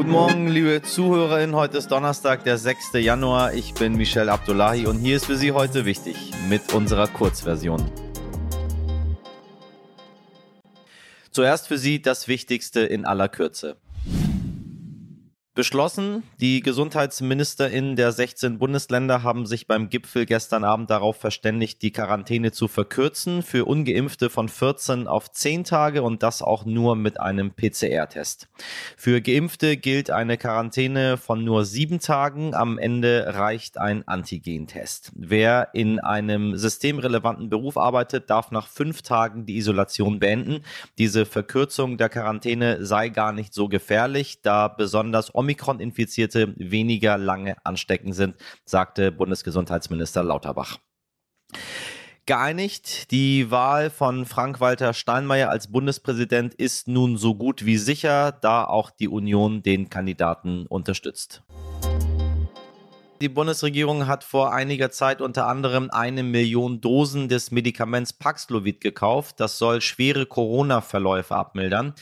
Guten Morgen, liebe Zuhörerinnen. Heute ist Donnerstag, der 6. Januar. Ich bin Michel Abdullahi und hier ist für Sie heute wichtig mit unserer Kurzversion. Zuerst für Sie das Wichtigste in aller Kürze beschlossen. Die GesundheitsministerInnen der 16 Bundesländer haben sich beim Gipfel gestern Abend darauf verständigt, die Quarantäne zu verkürzen für Ungeimpfte von 14 auf 10 Tage und das auch nur mit einem PCR-Test. Für Geimpfte gilt eine Quarantäne von nur sieben Tagen. Am Ende reicht ein Antigentest. Wer in einem systemrelevanten Beruf arbeitet, darf nach fünf Tagen die Isolation beenden. Diese Verkürzung der Quarantäne sei gar nicht so gefährlich, da besonders Omikron-Infizierte weniger lange ansteckend sind, sagte Bundesgesundheitsminister Lauterbach. Geeinigt, die Wahl von Frank-Walter Steinmeier als Bundespräsident ist nun so gut wie sicher, da auch die Union den Kandidaten unterstützt. Die Bundesregierung hat vor einiger Zeit unter anderem eine Million Dosen des Medikaments Paxlovid gekauft. Das soll schwere Corona-Verläufe abmildern.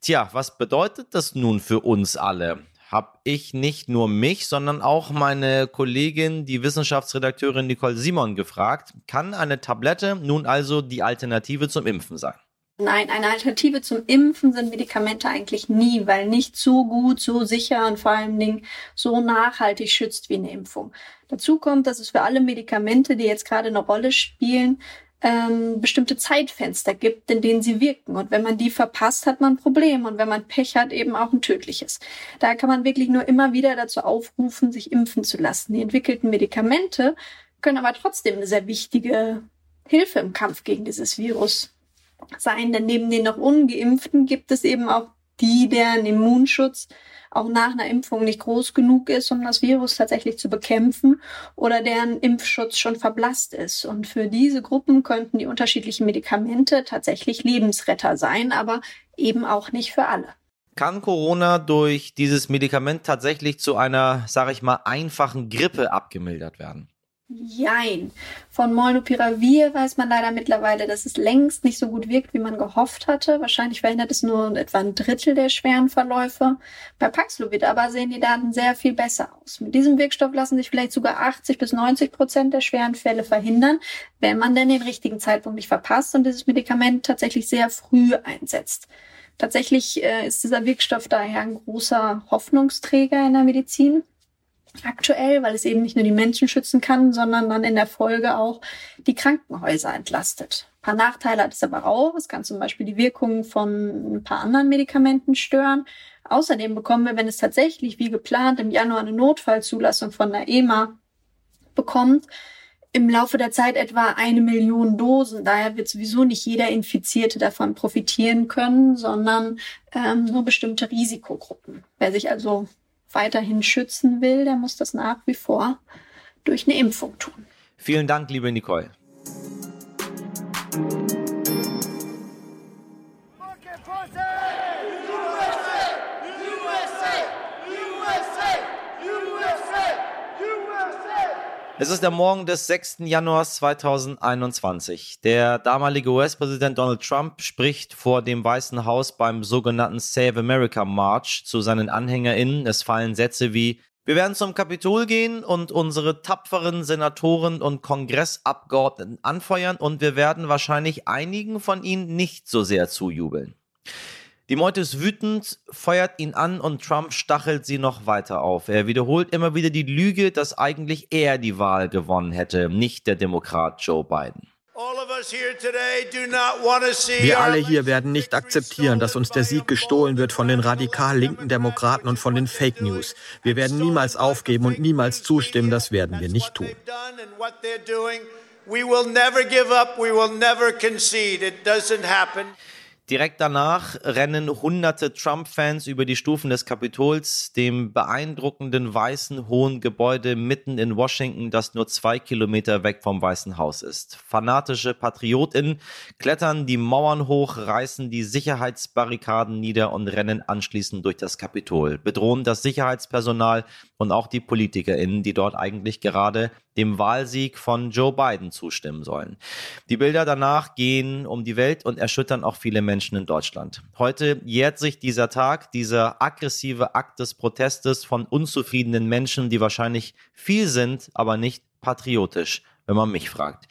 Tja, was bedeutet das nun für uns alle? Habe ich nicht nur mich, sondern auch meine Kollegin, die Wissenschaftsredakteurin Nicole Simon, gefragt, kann eine Tablette nun also die Alternative zum Impfen sein? Nein, eine Alternative zum Impfen sind Medikamente eigentlich nie, weil nicht so gut, so sicher und vor allen Dingen so nachhaltig schützt wie eine Impfung. Dazu kommt, dass es für alle Medikamente, die jetzt gerade eine Rolle spielen, ähm, bestimmte Zeitfenster gibt, in denen sie wirken. Und wenn man die verpasst, hat man ein Problem. Und wenn man Pech hat, eben auch ein tödliches. Da kann man wirklich nur immer wieder dazu aufrufen, sich impfen zu lassen. Die entwickelten Medikamente können aber trotzdem eine sehr wichtige Hilfe im Kampf gegen dieses Virus sein. Denn neben den noch ungeimpften gibt es eben auch die, deren Immunschutz auch nach einer Impfung nicht groß genug ist, um das Virus tatsächlich zu bekämpfen oder deren Impfschutz schon verblasst ist. Und für diese Gruppen könnten die unterschiedlichen Medikamente tatsächlich Lebensretter sein, aber eben auch nicht für alle. Kann Corona durch dieses Medikament tatsächlich zu einer, sage ich mal, einfachen Grippe abgemildert werden? Jein. Von Molnupiravir weiß man leider mittlerweile, dass es längst nicht so gut wirkt, wie man gehofft hatte. Wahrscheinlich verhindert es nur etwa ein Drittel der schweren Verläufe. Bei Paxlovid aber sehen die Daten sehr viel besser aus. Mit diesem Wirkstoff lassen sich vielleicht sogar 80 bis 90 Prozent der schweren Fälle verhindern, wenn man denn den richtigen Zeitpunkt nicht verpasst und dieses Medikament tatsächlich sehr früh einsetzt. Tatsächlich äh, ist dieser Wirkstoff daher ein großer Hoffnungsträger in der Medizin aktuell, weil es eben nicht nur die Menschen schützen kann, sondern dann in der Folge auch die Krankenhäuser entlastet. Ein paar Nachteile hat es aber auch. Es kann zum Beispiel die Wirkung von ein paar anderen Medikamenten stören. Außerdem bekommen wir, wenn es tatsächlich wie geplant im Januar eine Notfallzulassung von der EMA bekommt, im Laufe der Zeit etwa eine Million Dosen. Daher wird sowieso nicht jeder Infizierte davon profitieren können, sondern ähm, nur bestimmte Risikogruppen. Wer sich also weiterhin schützen will, der muss das nach wie vor durch eine Impfung tun. Vielen Dank, liebe Nicole. Es ist der Morgen des 6. Januars 2021. Der damalige US-Präsident Donald Trump spricht vor dem Weißen Haus beim sogenannten Save America March zu seinen AnhängerInnen. Es fallen Sätze wie wir werden zum Kapitol gehen und unsere tapferen Senatoren und Kongressabgeordneten anfeuern und wir werden wahrscheinlich einigen von ihnen nicht so sehr zujubeln. Die Meute ist wütend, feuert ihn an und Trump stachelt sie noch weiter auf. Er wiederholt immer wieder die Lüge, dass eigentlich er die Wahl gewonnen hätte, nicht der Demokrat Joe Biden. Wir alle hier werden nicht akzeptieren, dass uns der Sieg gestohlen wird von den radikal linken Demokraten und von den Fake News. Wir werden niemals aufgeben und niemals zustimmen, das werden wir nicht tun. We will never give up, we will never concede. It doesn't happen. Direkt danach rennen hunderte Trump-Fans über die Stufen des Kapitols, dem beeindruckenden weißen hohen Gebäude mitten in Washington, das nur zwei Kilometer weg vom Weißen Haus ist. Fanatische PatriotInnen klettern die Mauern hoch, reißen die Sicherheitsbarrikaden nieder und rennen anschließend durch das Kapitol, bedrohen das Sicherheitspersonal und auch die PolitikerInnen, die dort eigentlich gerade dem Wahlsieg von Joe Biden zustimmen sollen. Die Bilder danach gehen um die Welt und erschüttern auch viele Menschen Menschen in Deutschland. Heute jährt sich dieser Tag, dieser aggressive Akt des Protestes von unzufriedenen Menschen, die wahrscheinlich viel sind, aber nicht patriotisch, wenn man mich fragt.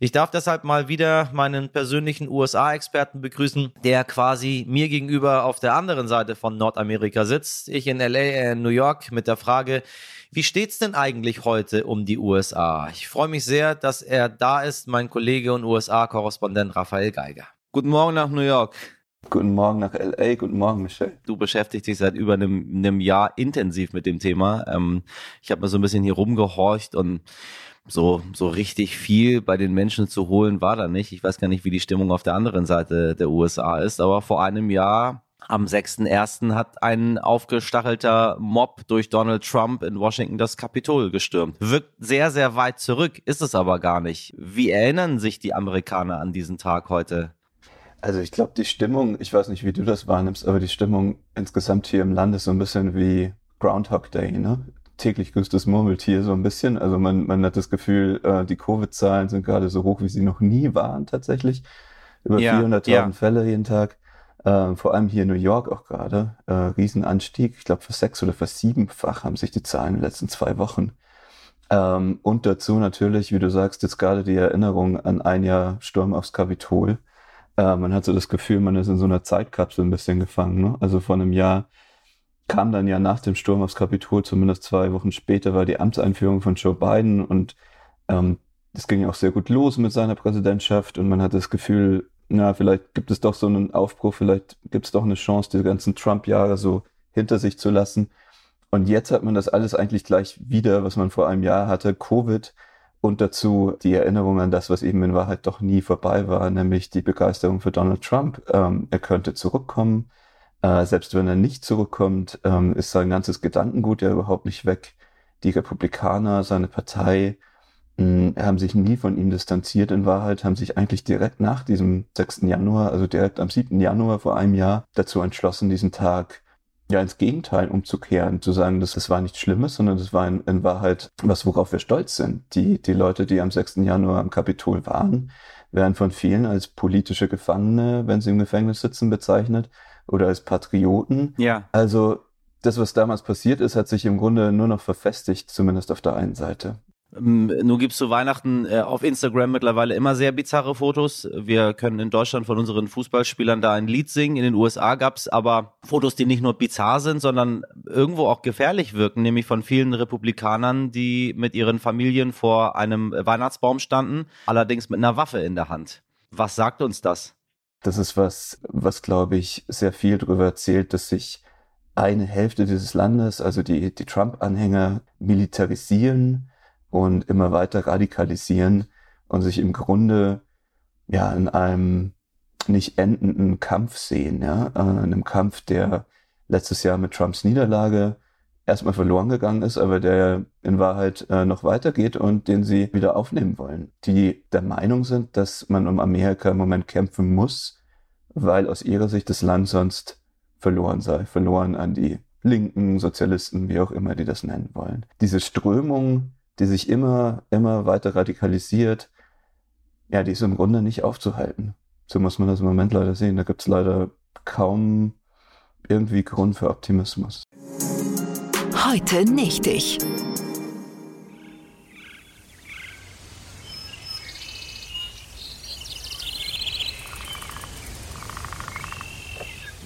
Ich darf deshalb mal wieder meinen persönlichen USA-Experten begrüßen, der quasi mir gegenüber auf der anderen Seite von Nordamerika sitzt. Ich in LA, äh, in New York mit der Frage, wie steht's denn eigentlich heute um die USA? Ich freue mich sehr, dass er da ist, mein Kollege und USA-Korrespondent Raphael Geiger. Guten Morgen nach New York. Guten Morgen nach LA, guten Morgen, Michelle. Du beschäftigst dich seit über einem, einem Jahr intensiv mit dem Thema. Ähm, ich habe mal so ein bisschen hier rumgehorcht und so, so richtig viel bei den Menschen zu holen war da nicht. Ich weiß gar nicht, wie die Stimmung auf der anderen Seite der USA ist, aber vor einem Jahr am 6.1. hat ein aufgestachelter Mob durch Donald Trump in Washington das Kapitol gestürmt. Wirkt sehr, sehr weit zurück, ist es aber gar nicht. Wie erinnern sich die Amerikaner an diesen Tag heute? Also ich glaube, die Stimmung, ich weiß nicht, wie du das wahrnimmst, aber die Stimmung insgesamt hier im Land ist so ein bisschen wie Groundhog Day, ne? täglich grüßt das Murmeltier so ein bisschen. Also man, man hat das Gefühl, äh, die Covid-Zahlen sind gerade so hoch, wie sie noch nie waren tatsächlich. Über ja, 400.000 ja. Fälle jeden Tag. Äh, vor allem hier in New York auch gerade. Äh, Riesenanstieg. Ich glaube, für sechs oder für siebenfach haben sich die Zahlen in den letzten zwei Wochen. Ähm, und dazu natürlich, wie du sagst, jetzt gerade die Erinnerung an ein Jahr Sturm aufs Kapitol. Äh, man hat so das Gefühl, man ist in so einer Zeitkapsel ein bisschen gefangen. Ne? Also vor einem Jahr kam dann ja nach dem Sturm aufs Kapitol, zumindest zwei Wochen später, war die Amtseinführung von Joe Biden und ähm, das ging auch sehr gut los mit seiner Präsidentschaft und man hat das Gefühl, na, vielleicht gibt es doch so einen Aufbruch, vielleicht gibt es doch eine Chance, die ganzen Trump-Jahre so hinter sich zu lassen. Und jetzt hat man das alles eigentlich gleich wieder, was man vor einem Jahr hatte, Covid und dazu die Erinnerung an das, was eben in Wahrheit doch nie vorbei war, nämlich die Begeisterung für Donald Trump. Ähm, er könnte zurückkommen äh, selbst wenn er nicht zurückkommt, ähm, ist sein ganzes Gedankengut ja überhaupt nicht weg. Die Republikaner, seine Partei, mh, haben sich nie von ihm distanziert in Wahrheit, haben sich eigentlich direkt nach diesem 6. Januar, also direkt am 7. Januar vor einem Jahr, dazu entschlossen, diesen Tag ja ins Gegenteil umzukehren, zu sagen, dass das war nichts Schlimmes, sondern das war in, in, Wahrheit was, worauf wir stolz sind. Die, die Leute, die am 6. Januar am Kapitol waren, werden von vielen als politische Gefangene, wenn sie im Gefängnis sitzen, bezeichnet oder als Patrioten. Ja. Also das, was damals passiert ist, hat sich im Grunde nur noch verfestigt, zumindest auf der einen Seite. Ähm, Nun gibt es zu Weihnachten äh, auf Instagram mittlerweile immer sehr bizarre Fotos. Wir können in Deutschland von unseren Fußballspielern da ein Lied singen. In den USA gab es aber Fotos, die nicht nur bizarr sind, sondern irgendwo auch gefährlich wirken, nämlich von vielen Republikanern, die mit ihren Familien vor einem Weihnachtsbaum standen, allerdings mit einer Waffe in der Hand. Was sagt uns das? Das ist was, was glaube ich sehr viel darüber erzählt, dass sich eine Hälfte dieses Landes, also die, die Trump-Anhänger, militarisieren und immer weiter radikalisieren und sich im Grunde ja in einem nicht endenden Kampf sehen, ja, äh, in einem Kampf, der letztes Jahr mit Trumps Niederlage erstmal verloren gegangen ist, aber der in Wahrheit äh, noch weitergeht und den sie wieder aufnehmen wollen. Die der Meinung sind, dass man um Amerika im Moment kämpfen muss, weil aus ihrer Sicht das Land sonst verloren sei, verloren an die Linken, Sozialisten, wie auch immer die das nennen wollen. Diese Strömung, die sich immer, immer weiter radikalisiert, ja, die ist im Grunde nicht aufzuhalten. So muss man das im Moment leider sehen. Da gibt es leider kaum irgendwie Grund für Optimismus. Heute nicht ich.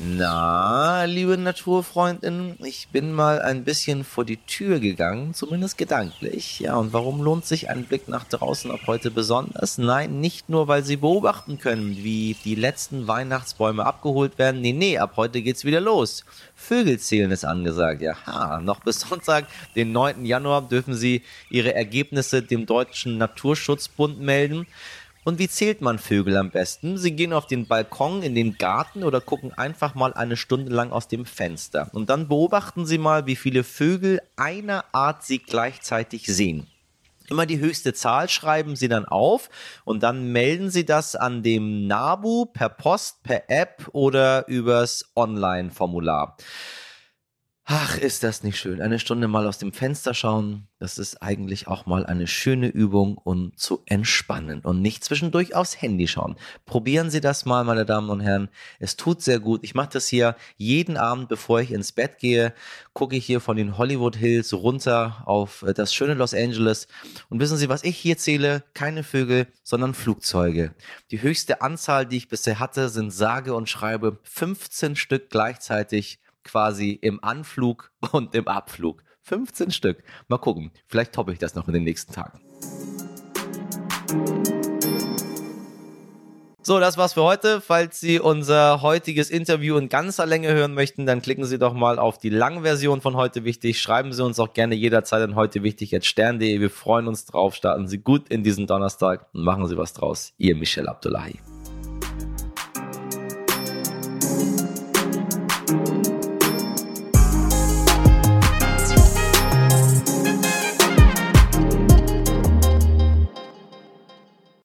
Na, liebe Naturfreundinnen, ich bin mal ein bisschen vor die Tür gegangen, zumindest gedanklich. Ja, und warum lohnt sich ein Blick nach draußen ab heute besonders? Nein, nicht nur, weil Sie beobachten können, wie die letzten Weihnachtsbäume abgeholt werden. Nee, nee, ab heute geht's wieder los. Vögelzählen ist angesagt. Ja, noch bis Sonntag, den 9. Januar, dürfen Sie Ihre Ergebnisse dem Deutschen Naturschutzbund melden. Und wie zählt man Vögel am besten? Sie gehen auf den Balkon, in den Garten oder gucken einfach mal eine Stunde lang aus dem Fenster. Und dann beobachten Sie mal, wie viele Vögel einer Art Sie gleichzeitig sehen. Immer die höchste Zahl schreiben Sie dann auf und dann melden Sie das an dem NABU per Post, per App oder übers Online-Formular. Ach, ist das nicht schön. Eine Stunde mal aus dem Fenster schauen, das ist eigentlich auch mal eine schöne Übung, um zu entspannen und nicht zwischendurch aufs Handy schauen. Probieren Sie das mal, meine Damen und Herren. Es tut sehr gut. Ich mache das hier jeden Abend, bevor ich ins Bett gehe, gucke ich hier von den Hollywood Hills runter auf äh, das schöne Los Angeles. Und wissen Sie, was ich hier zähle? Keine Vögel, sondern Flugzeuge. Die höchste Anzahl, die ich bisher hatte, sind sage und schreibe 15 Stück gleichzeitig quasi im Anflug und im Abflug. 15 Stück. Mal gucken. Vielleicht toppe ich das noch in den nächsten Tagen. So, das war's für heute. Falls Sie unser heutiges Interview in ganzer Länge hören möchten, dann klicken Sie doch mal auf die Langversion von heute wichtig. Schreiben Sie uns auch gerne jederzeit an heute wichtig stern.de. Wir freuen uns drauf. Starten Sie gut in diesen Donnerstag und machen Sie was draus. Ihr Michel Abdullahi.